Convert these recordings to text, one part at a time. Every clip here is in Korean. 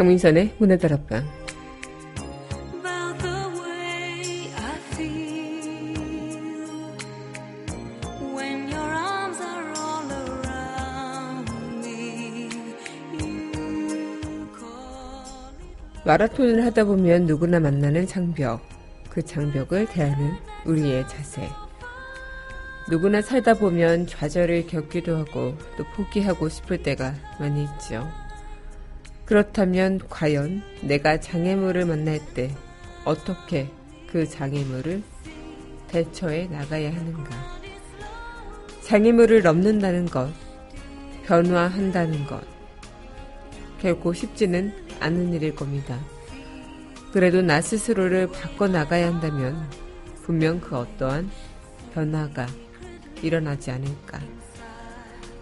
강민선의 문화다락방 마라톤을 하다 보면 누구나 만나는 장벽. 그 장벽을 대하는 우리의 자세. 누구나 살다 보면 좌절을 겪기도 하고 또 포기하고 싶을 때가 많이 있죠. 그렇다면 과연 내가 장애물을 만날 때 어떻게 그 장애물을 대처해 나가야 하는가? 장애물을 넘는다는 것, 변화한다는 것, 결코 쉽지는 않은 일일 겁니다. 그래도 나 스스로를 바꿔나가야 한다면 분명 그 어떠한 변화가 일어나지 않을까.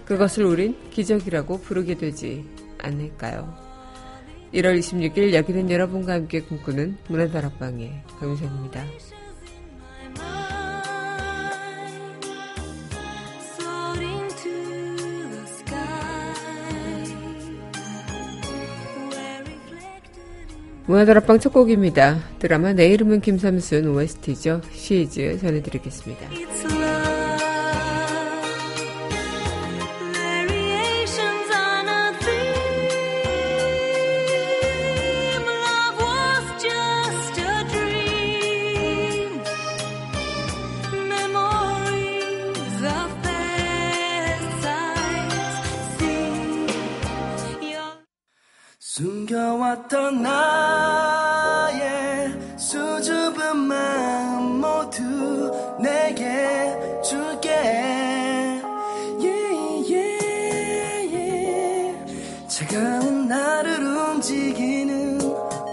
그것을 우린 기적이라고 부르게 되지 않을까요? 1월 26일 여기는 여러분과 함께 꿈꾸는 문화다락방의 강유선입니다. 문화다락방 첫 곡입니다. 드라마 내 이름은 김삼순 OST죠. 시즈 전해드리겠습니다. 숨겨왔던 나의 수줍은 마음 모두 내게 줄게 yeah, yeah, yeah. 차가운 나를 움직이는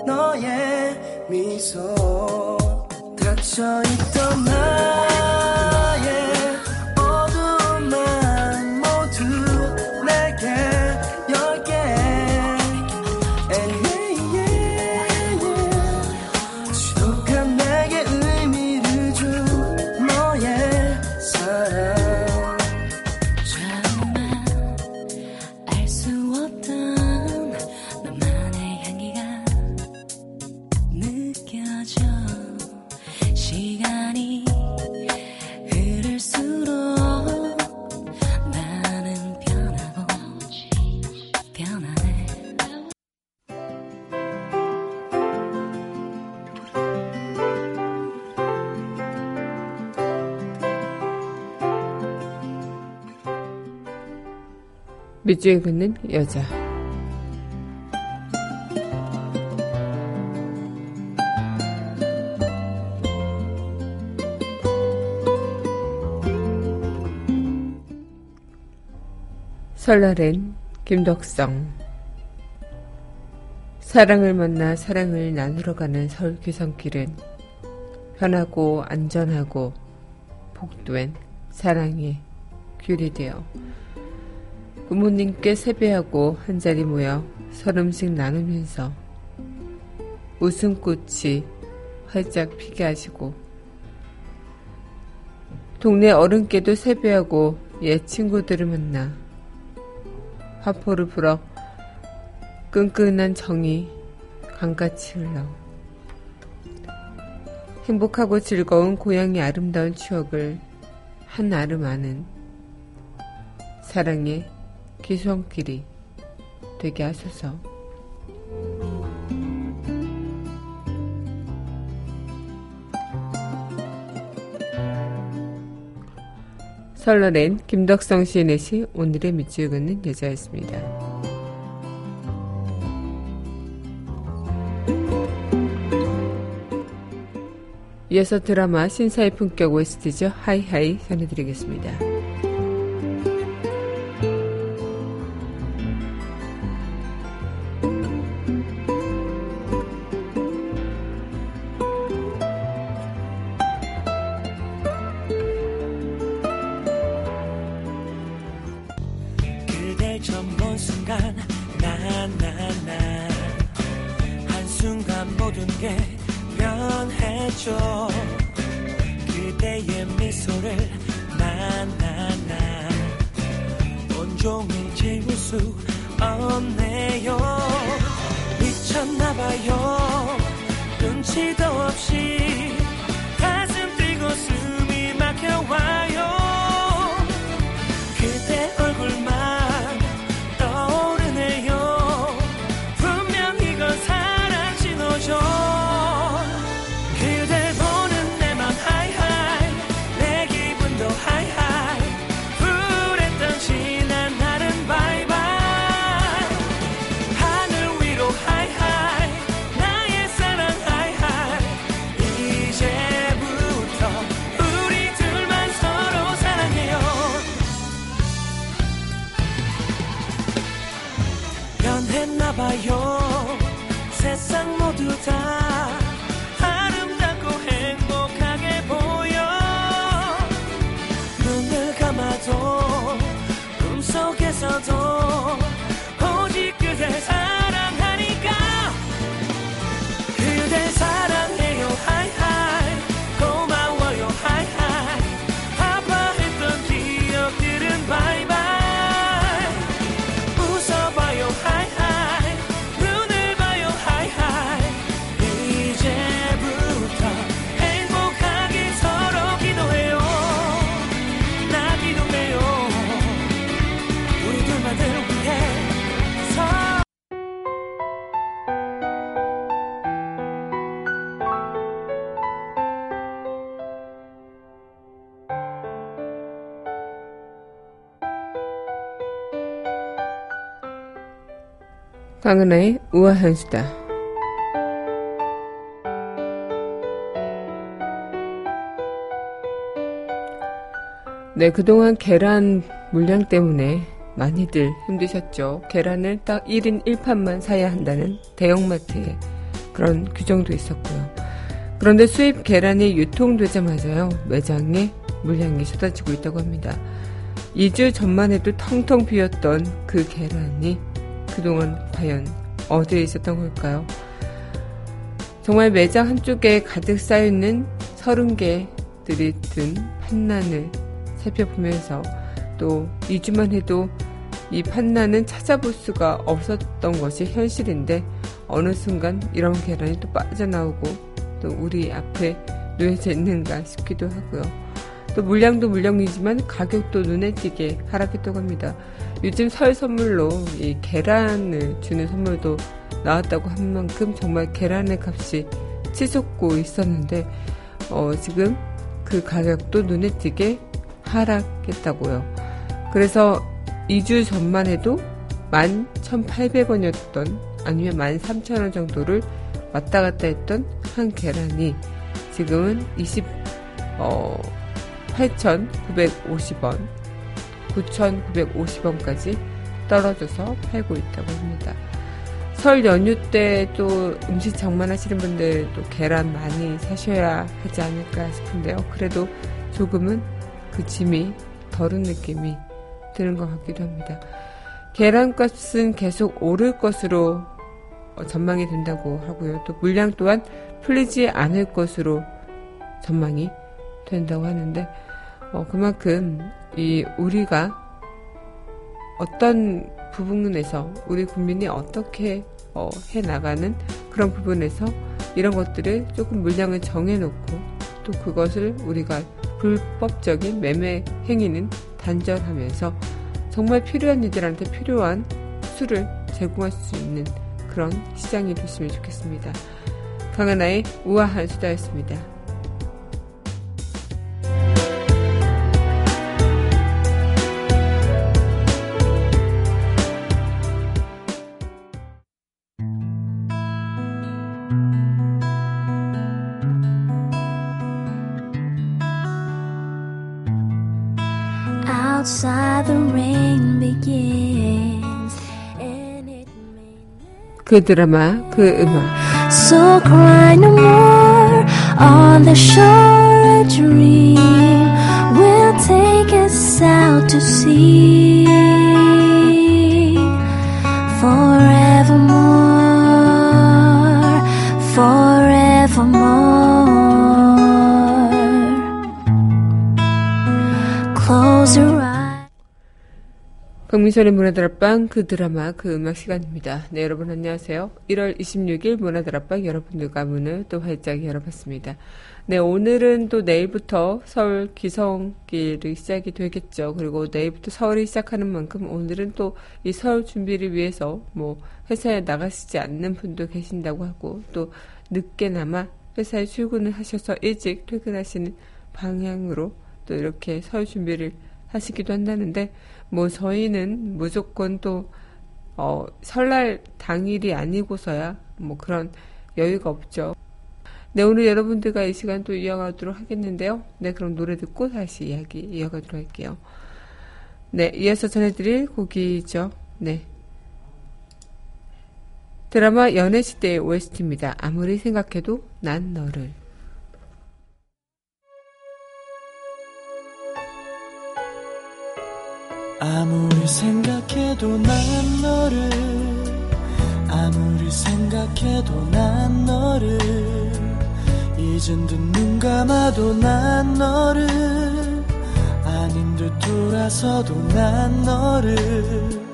너의 미소 닫혀있던 나 밑줄에 긋는 여자. 설날엔 김덕성 사랑을 만나 사랑을 나누러 가는 서울 귀성길은 편하고 안전하고 복도엔 사랑의 귤이 되어 부모님께 세배하고 한자리 모여 설음식 나누면서 웃음꽃이 활짝 피게 하시고 동네 어른께도 세배하고 옛 친구들을 만나 화포를 불어 끈끈한 정이 강같이 흘러 행복하고 즐거운 고향의 아름다운 추억을 한 아름 아는 사랑의 기성길이 되게 하셔서 설날엔 김덕성 시인의 시 오늘의 밑줄 긋는 여자였습니다. 이어서 드라마 신사의 품격 OST죠. 하이하이 전해드리겠습니다. 순간 난난난 한순간 모든 게 변해져 그대의 미소를 난난난 온종일 지울 수 없네요. 미쳤나봐요. 눈치도 없이. 강은하의 우아한 수다. 네, 그동안 계란 물량 때문에 많이들 힘드셨죠. 계란을 딱 1인 1판만 사야 한다는 대형마트에 그런 규정도 있었고요. 그런데 수입 계란이 유통되자마자요, 매장에 물량이 쏟아지고 있다고 합니다. 2주 전만 해도 텅텅 비었던 그 계란이 그동안 과연 어디에 있었던 걸까요? 정말 매장 한쪽에 가득 쌓여있는 서른 개들이 든 판단을 살펴보면서 또 2주만 해도 이 판단은 찾아볼 수가 없었던 것이 현실인데 어느 순간 이런 계란이 또 빠져나오고 또 우리 앞에 놓여져 있는가 싶기도 하고요. 또 물량도 물량이지만 가격도 눈에 띄게 하락했다고 합니다. 요즘 설 선물로 이 계란을 주는 선물도 나왔다고 한 만큼 정말 계란의 값이 치솟고 있었는데 어, 지금 그 가격도 눈에 띄게 하락했다고요. 그래서 2주 전만 해도 11,800원이었던 아니면 13,000원 정도를 왔다 갔다 했던 한 계란이 지금은 20, 어, 8,950원, 9,950원까지 떨어져서 팔고 있다고 합니다. 설 연휴 때 또 음식 장만하시는 분들 또 계란 많이 사셔야 하지 않을까 싶은데요. 그래도 조금은 그 짐이 덜은 느낌이 드는 것 같기도 합니다. 계란값은 계속 오를 것으로 어, 전망이 된다고 하고요. 또 물량 또한 풀리지 않을 것으로 전망이 된다고 하는데 어, 그만큼 이 우리가 어떤 부분에서 우리 국민이 어떻게 어, 해 나가는 그런 부분에서 이런 것들을 조금 물량을 정해놓고 또 그것을 우리가 불법적인 매매 행위는 단절하면서 정말 필요한 이들한테 필요한 수를 제공할 수 있는 그런 시장이 됐으면 좋겠습니다. 강하나의 우아한 수다였습니다. 그 드라마, 그 음악. So cry no more on the shore a dream will take us out to sea forevermore forevermore 강민선의 문화다락방 그 드라마 그 음악 시간입니다. 네 여러분 안녕하세요. 1월 26일 문화다락방 여러분들과 문을 또 활짝 열어봤습니다. 네 오늘은 또 내일부터 서울 기성길이 시작이 되겠죠. 그리고 내일부터 서울이 시작하는 만큼 오늘은 또 이 서울 준비를 위해서 뭐 회사에 나가시지 않는 분도 계신다고 하고 또 늦게나마 회사에 출근을 하셔서 일찍 퇴근하시는 방향으로 또 이렇게 서울 준비를 하시기도 한다는데 뭐 저희는 무조건 또 어, 설날 당일이 아니고서야 뭐 그런 여유가 없죠. 네, 오늘 여러분들과 이 시간 또 이어가도록 하겠는데요. 네, 그럼 노래 듣고 다시 이야기 이어가도록 할게요. 네, 이어서 전해드릴 곡이죠. 네. 드라마 연애시대의 OST입니다. 아무리 생각해도 난 너를. 아무리 생각해도 난 너를. 아무리 생각해도 난 너를. 잊은 듯눈 감아도 난 너를. 아닌 듯 돌아서도 난 너를.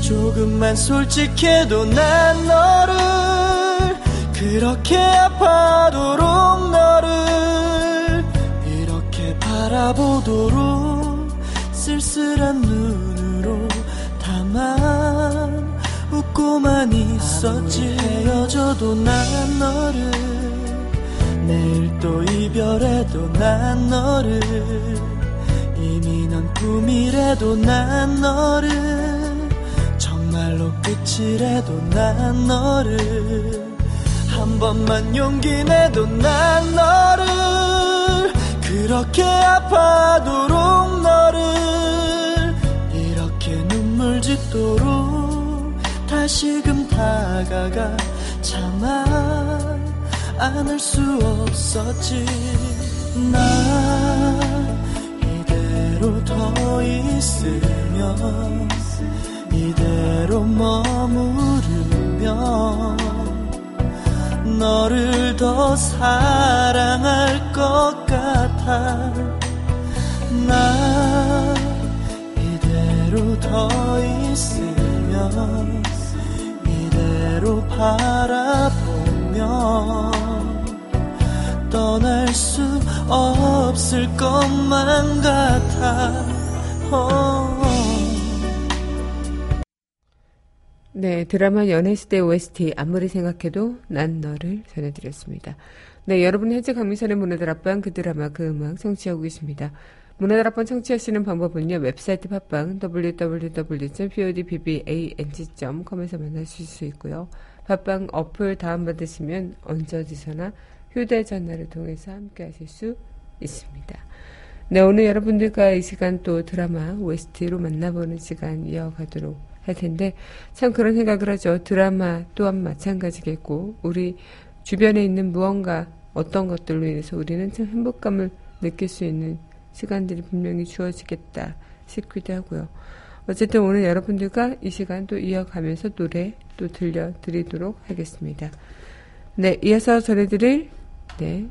조금만 솔직해도 난 너를. 그렇게 아파도록 너를. 이렇게 바라보도록 쓸쓸한 웃고만 있었지 헤어져도 난 너를. 내일 또 이별해도 난 너를. 이미 넌 꿈이래도 난 너를. 정말로 끝이래도 난 너를. 한 번만 용기 내도 난 너를. 그렇게 아파도록 너를. 이렇게 눈물 짓도록 다시금 다가가 참아 안을 수 없었지. 나 이대로 더 있으면 이대로 머무르면 너를 더 사랑할 것 같아. 나 이대로 더 있으면 이대로 바라보면 떠날 수 없을 것만 같아 어. 네, 드라마 연애시대 OST 아무리 생각해도 난 너를 전해드렸습니다. 네, 여러분 현재 강민선의 문화들 앞방 그 드라마 그 음악 청취하고 계십니다. 문화들 앞방 청취하시는 방법은요. 웹사이트 팟빵 www.podbbang.com에서 만나실 수 있고요. 팟빵 어플 다운받으시면 언제 어디서나 휴대전화를 통해서 함께 하실 수 있습니다. 네, 오늘 여러분들과 이 시간 또 드라마 OST로 만나보는 시간 이어가도록 할 텐데 참 그런 생각을 하죠. 드라마 또한 마찬가지겠고 우리 주변에 있는 무언가 어떤 것들로 인해서 우리는 참 행복감을 느낄 수 있는 시간들이 분명히 주어지겠다 싶기도 하고요. 어쨌든 오늘 여러분들과 이 시간 또 이어가면서 노래 또 들려드리도록 하겠습니다. 네, 이어서 전해드릴 네,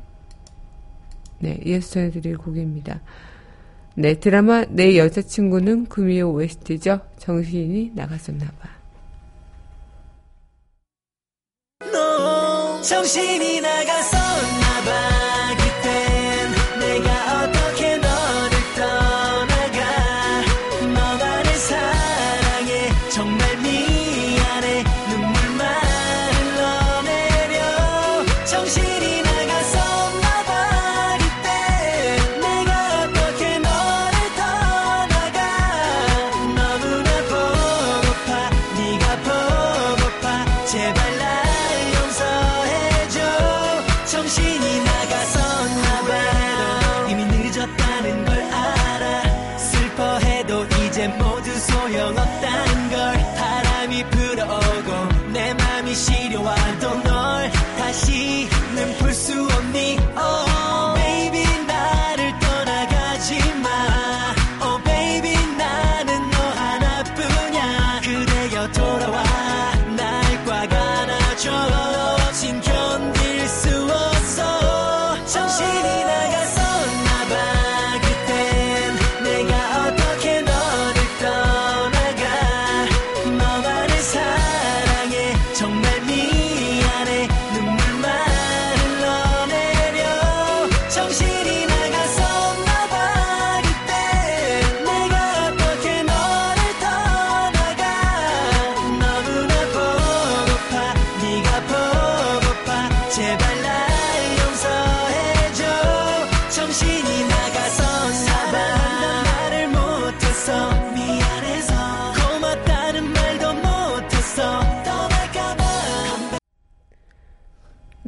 네, 이어서 전해드릴 곡입니다. 네, 드라마 내 여자친구는 구미호 OST죠. 정신이 나갔었나봐. 너 정신이 나갔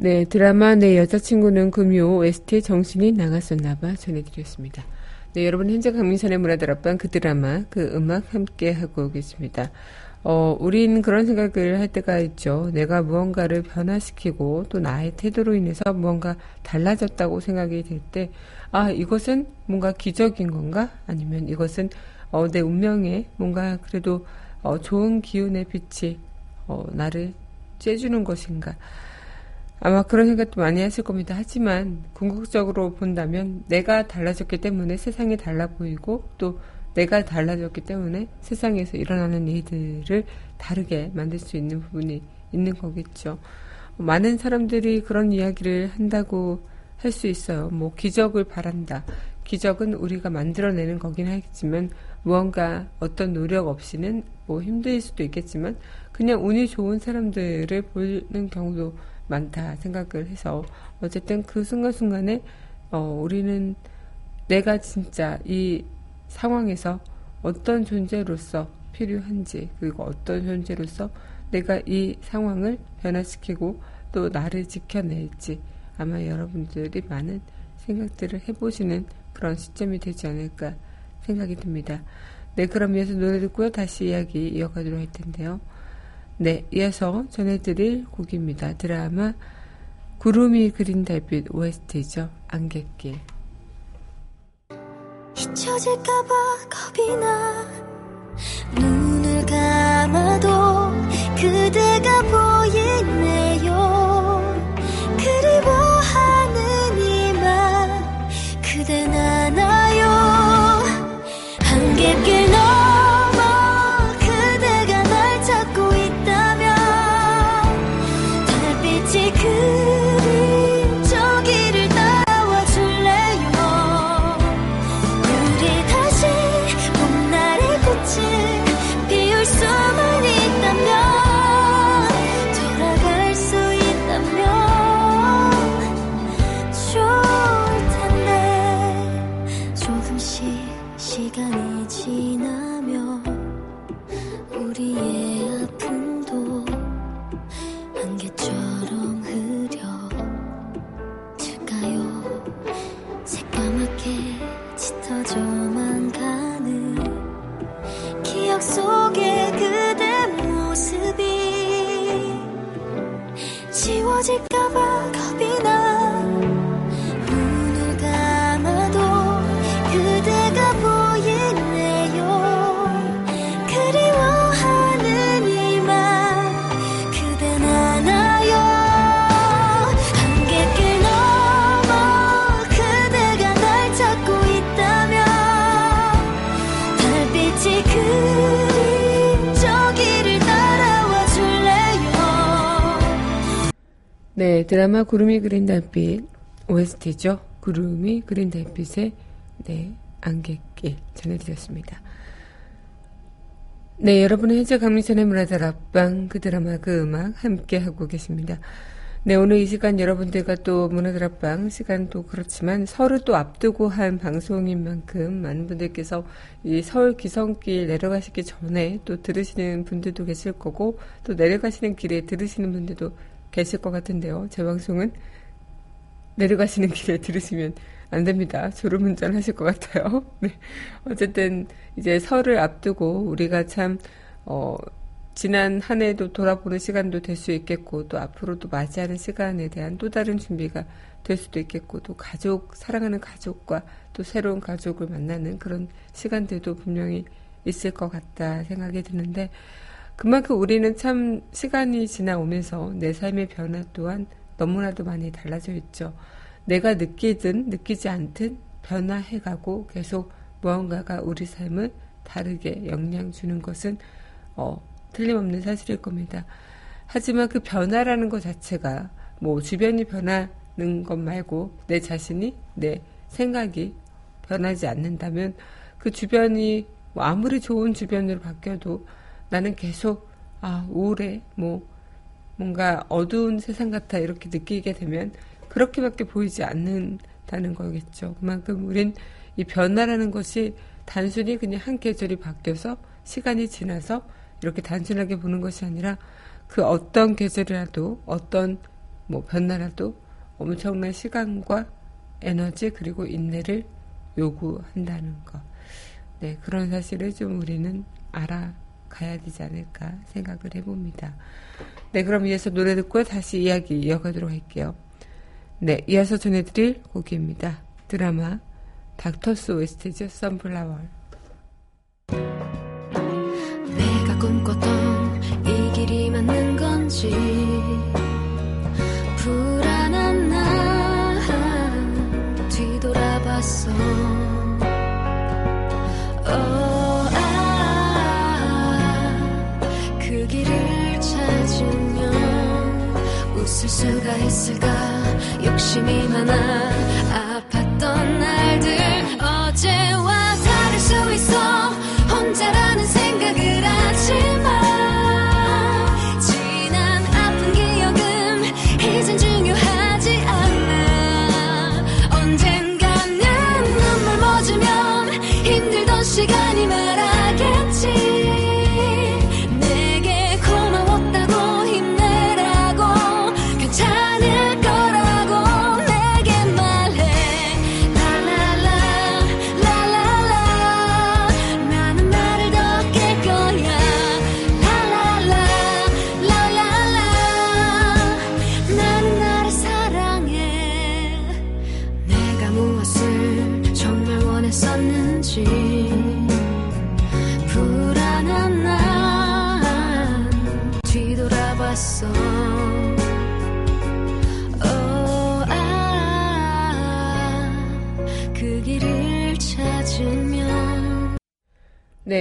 네, 드라마 내 여자친구는 금요 OST 정신이 나갔었나봐 전해드렸습니다. 네, 여러분 현재 강민선의 문화들 앞방 그 드라마 그 음악 함께 하고 계십니다. 어, 우린 그런 생각을 할 때가 있죠. 내가 무언가를 변화시키고 또 나의 태도로 인해서 무언가 달라졌다고 생각이 될 때, 아, 이것은 뭔가 기적인 건가? 아니면 이것은 어, 내 운명에 뭔가 그래도 어, 좋은 기운의 빛이 어, 나를 쬐주는 것인가? 아마 그런 생각도 많이 하실 겁니다. 하지만 궁극적으로 본다면 내가 달라졌기 때문에 세상이 달라 보이고 또 내가 달라졌기 때문에 세상에서 일어나는 일들을 다르게 만들 수 있는 부분이 있는 거겠죠. 많은 사람들이 그런 이야기를 한다고 할 수 있어요. 뭐 기적을 바란다. 기적은 우리가 만들어내는 거긴 하겠지만 무언가 어떤 노력 없이는 뭐 힘들 수도 있겠지만 그냥 운이 좋은 사람들을 보는 경우도 많다 생각을 해서 어쨌든 그 순간순간에 어, 우리는 내가 진짜 이 상황에서 어떤 존재로서 필요한지 그리고 어떤 존재로서 내가 이 상황을 변화시키고 또 나를 지켜낼지 아마 여러분들이 많은 생각들을 해보시는 그런 시점이 되지 않을까 생각이 듭니다. 네, 그럼 이어서 노래 듣고요. 다시 이야기 이어가도록 할 텐데요. 네, 이어서 전해드릴 곡입니다. 드라마 구름이 그린 달빛 OST죠. 안갯길. 잊혀질까봐 겁이 나 눈을 감아도 그대가 보이네요 네, 드라마 구름이 그린 달빛 OST죠. 구름이 그린 달빛의 네, 안갯길 전해드렸습니다. 네, 여러분은 현재 강민선의 문화들 앞방 그 드라마 그 음악 함께 하고 계십니다. 네, 오늘 이 시간 여러분들과 또 문화들 앞방 시간도 그렇지만 설을 또 앞두고 한 방송인 만큼 많은 분들께서 이 서울 기성길 내려가시기 전에 또 들으시는 분들도 계실 거고 또 내려가시는 길에 들으시는 분들도 계실 것 같은데요. 제 방송은 내려가시는 길에 들으시면 안 됩니다. 졸음운전 하실 것 같아요. 네. 어쨌든, 이제 설을 앞두고 우리가 참, 어, 지난 한 해도 돌아보는 시간도 될 수 있겠고, 또 앞으로도 맞이하는 시간에 대한 또 다른 준비가 될 수도 있겠고, 또 가족, 사랑하는 가족과 또 새로운 가족을 만나는 그런 시간들도 분명히 있을 것 같다 생각이 드는데, 그만큼 우리는 참 시간이 지나오면서 내 삶의 변화 또한 너무나도 많이 달라져 있죠. 내가 느끼든 느끼지 않든 변화해가고 계속 무언가가 우리 삶을 다르게 영향 주는 것은 어, 틀림없는 사실일 겁니다. 하지만 그 변화라는 것 자체가 뭐 주변이 변하는 것 말고 내 자신이 내 생각이 변하지 않는다면 그 주변이 뭐 아무리 좋은 주변으로 바뀌어도 나는 계속 아 우울해 뭐 뭔가 어두운 세상 같아 이렇게 느끼게 되면 그렇게밖에 보이지 않는다는 거겠죠. 그만큼 우린 이 변화라는 것이 단순히 그냥 한 계절이 바뀌어서 시간이 지나서 이렇게 단순하게 보는 것이 아니라 그 어떤 계절이라도 어떤 뭐 변나라도 엄청난 시간과 에너지 그리고 인내를 요구한다는 거. 네, 그런 사실을 좀 우리는 알아 가야 되지 않을까 생각을 해봅니다. 네, 그럼 이어서 노래 듣고 다시 이야기 이어가도록 할게요. 네, 이어서 전해드릴 곡입니다. 드라마 닥터스 OST죠, 선플라워. 내가 꿈꿨던 이 길이 맞는 건지 불안한 나 뒤돌아봤어 어, 웃을 수가 있을까? 욕심이 많아 아팠던 날들 어제와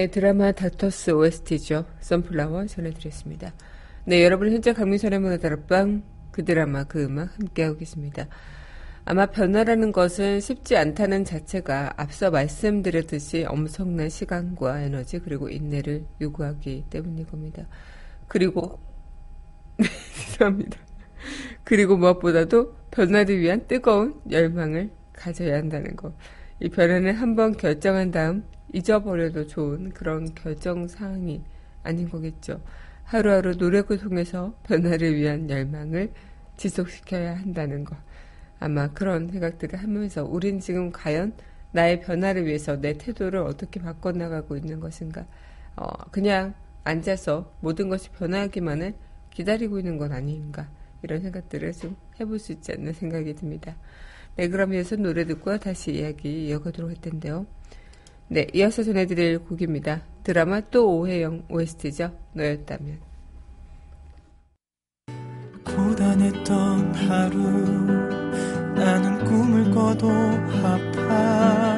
네, 드라마 닥터스 OST죠. 선플라워 전해드렸습니다. 네, 여러분 현재 강민선의 문화다락방 그 드라마 그 음악 함께하고 계십니다. 아마 변화라는 것은 쉽지 않다는 자체가 앞서 말씀드렸듯이 엄청난 시간과 에너지 그리고 인내를 요구하기 때문인 겁니다. 그리고 네, 죄송합니다. 그리고 무엇보다도 변화를 위한 뜨거운 열망을 가져야 한다는 것. 이 변화는 한번 결정한 다음 잊어버려도 좋은 그런 결정 사항이 아닌 거겠죠. 하루하루 노력을 통해서 변화를 위한 열망을 지속시켜야 한다는 것. 아마 그런 생각들을 하면서 우린 지금 과연 나의 변화를 위해서 내 태도를 어떻게 바꿔나가고 있는 것인가. 어, 그냥 앉아서 모든 것이 변화하기만을 기다리고 있는 건 아닌가. 이런 생각들을 좀 해볼 수 있지 않나 생각이 듭니다. 네, 그럼 이어서 노래 듣고 다시 이야기 이어가도록 할 텐데요. 네, 이어서 전해드릴 곡입니다. 드라마 또 오해영 OST죠. 너였다면. 고단했던 하루 나는 꿈을 꿔도 아파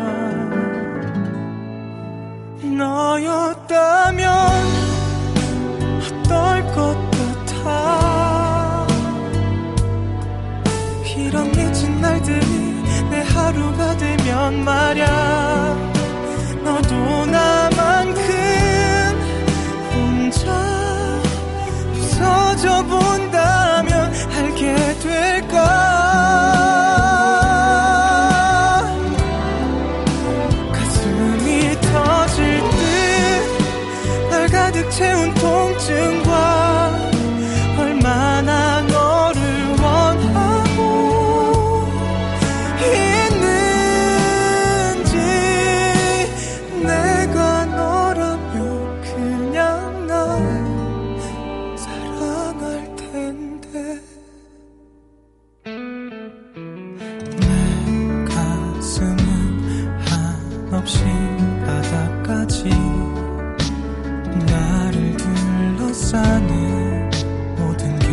둘러싸는 모든 게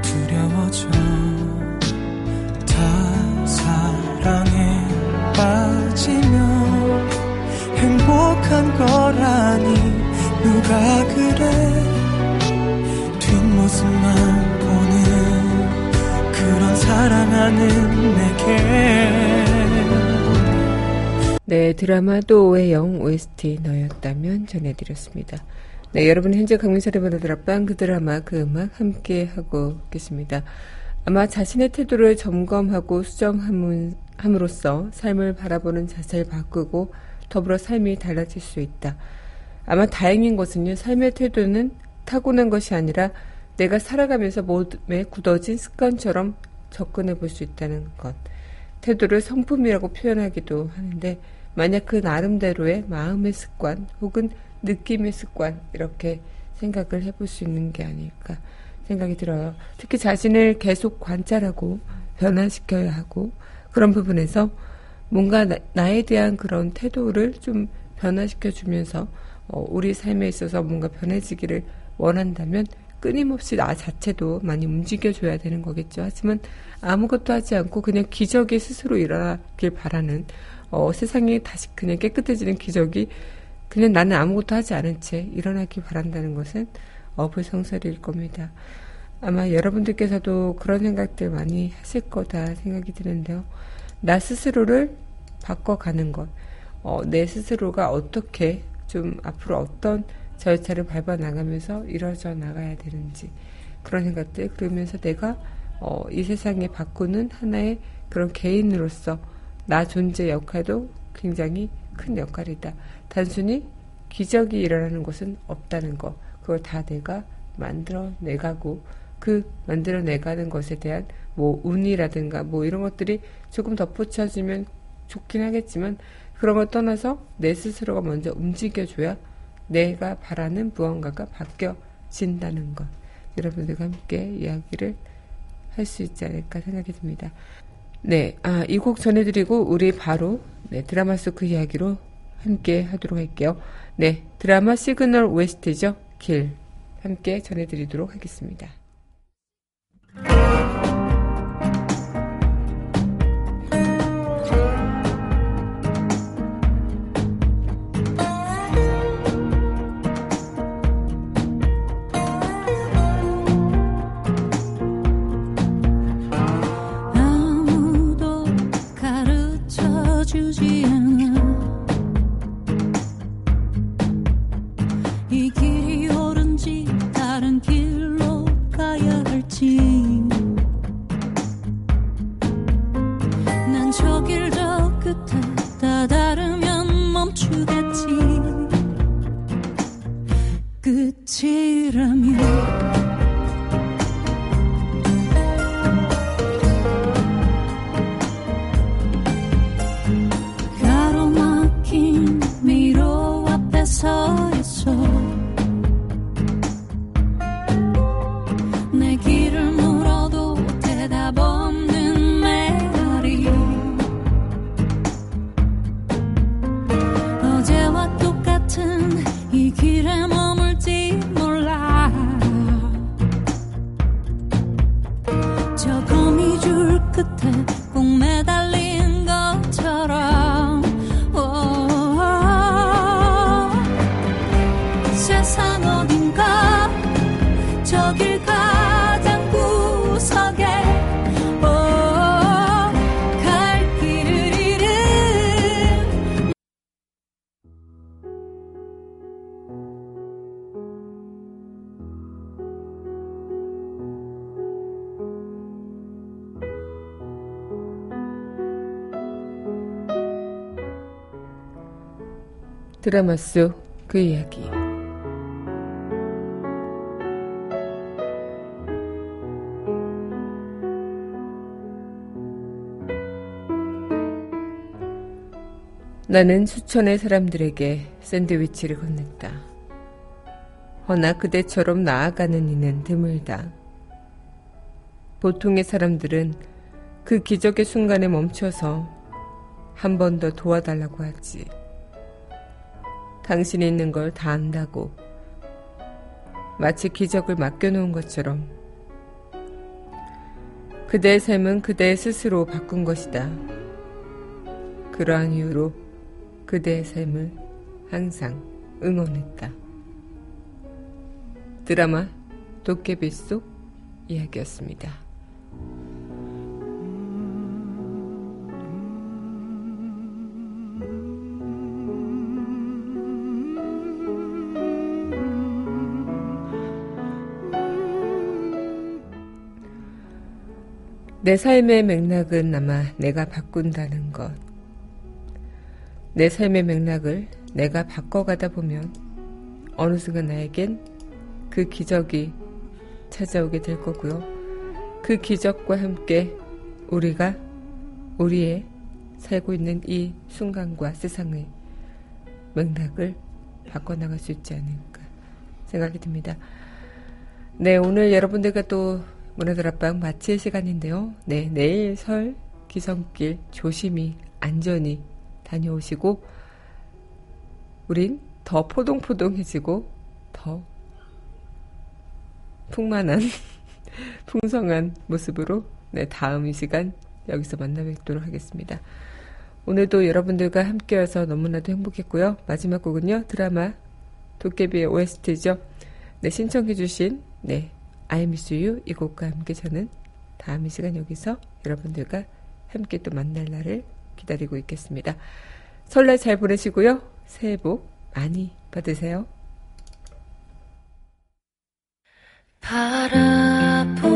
두려워져 다 사랑에 빠지면 행복한 거라니 누가 그래 뒷모습만 보는 그런 사랑하는 내게 네, 드라마 또 오해영 OST 너였다면 전해드렸습니다. 네, 여러분 현재 강민설의 문화드랍방 그 드라마 그 음악 함께 하고 계십니다. 아마 자신의 태도를 점검하고 수정함으로써 삶을 바라보는 자세를 바꾸고 더불어 삶이 달라질 수 있다. 아마 다행인 것은요, 삶의 태도는 타고난 것이 아니라 내가 살아가면서 몸에 굳어진 습관처럼 접근해 볼 수 있다는 것. 태도를 성품이라고 표현하기도 하는데 만약 그 나름대로의 마음의 습관 혹은 느낌의 습관 이렇게 생각을 해볼 수 있는 게 아닐까 생각이 들어요. 특히 자신을 계속 관찰하고 변화시켜야 하고 그런 부분에서 뭔가 나, 에 대한 그런 태도를 좀 변화시켜 주면서 어, 우리 삶에 있어서 뭔가 변해지기를 원한다면 끊임없이 나 자체도 많이 움직여줘야 되는 거겠죠. 하지만 아무것도 하지 않고 그냥 기적이 스스로 일어나길 바라는 어, 세상이 다시 그냥 깨끗해지는 기적이 그냥 나는 아무것도 하지 않은 채 일어나길 바란다는 것은 어불성설일 겁니다. 아마 여러분들께서도 그런 생각들 많이 하실 거다 생각이 드는데요. 나 스스로를 바꿔가는 것, 어, 내 스스로가 어떻게 좀 앞으로 어떤 절차를 밟아 나가면서 이루어져 나가야 되는지 그런 생각들 그러면서 내가 어, 이 세상에 바꾸는 하나의 그런 개인으로서 나 존재 역할도 굉장히 큰 역할이다. 단순히 기적이 일어나는 것은 없다는 것. 그걸 다 내가 만들어 내가고 그 만들어 내가는 것에 대한 뭐 운이라든가 뭐 이런 것들이 조금 덧붙여지면 좋긴 하겠지만 그런 걸 떠나서 내 스스로가 먼저 움직여줘야 내가 바라는 무언가가 바뀌어진다는 것. 여러분들과 함께 이야기를 할 수 있지 않을까 생각이 듭니다. 네, 아, 이 곡 전해드리고 우리 바로 네, 드라마 속 그 이야기로 함께 하도록 할게요. 네, 드라마 시그널 OST죠. 길 함께 전해드리도록 하겠습니다. 만족일 드라마 속 그 이야기. 나는 수천의 사람들에게 샌드위치를 건넸다. 허나 그대처럼 나아가는 이는 드물다. 보통의 사람들은 그 기적의 순간에 멈춰서 한 번 더 도와달라고 하지. 당신이 있는 걸 다 안다고. 마치 기적을 맡겨놓은 것처럼. 그대의 삶은 그대 스스로 바꾼 것이다. 그러한 이유로 그대의 삶을 항상 응원했다. 드라마 도깨비 속 이야기였습니다. 내 삶의 맥락은 아마 내가 바꾼다는 것. 내 삶의 맥락을 내가 바꿔가다 보면 어느 순간 나에겐 그 기적이 찾아오게 될 거고요. 그 기적과 함께 우리가 우리의 살고 있는 이 순간과 세상의 맥락을 바꿔나갈 수 있지 않을까 생각이 듭니다. 네, 오늘 여러분들과 또 문화들 앞방 마칠 시간인데요. 네, 내일 설 기성길 조심히 안전히 다녀오시고 우린 더 포동포동해지고 더 풍만한 풍성한 모습으로 네, 다음 이 시간 여기서 만나 뵙도록 하겠습니다. 오늘도 여러분들과 함께여서 너무나도 행복했고요. 마지막 곡은요. 드라마 도깨비의 OST죠. 네, 신청해주신 네, I Miss You 이 곡과 함께 저는 다음 이 시간 여기서 여러분들과 함께 또 만날 날을 기다리고 있겠습니다. 설날 잘 보내시고요. 새해 복 많이 받으세요. 바라보면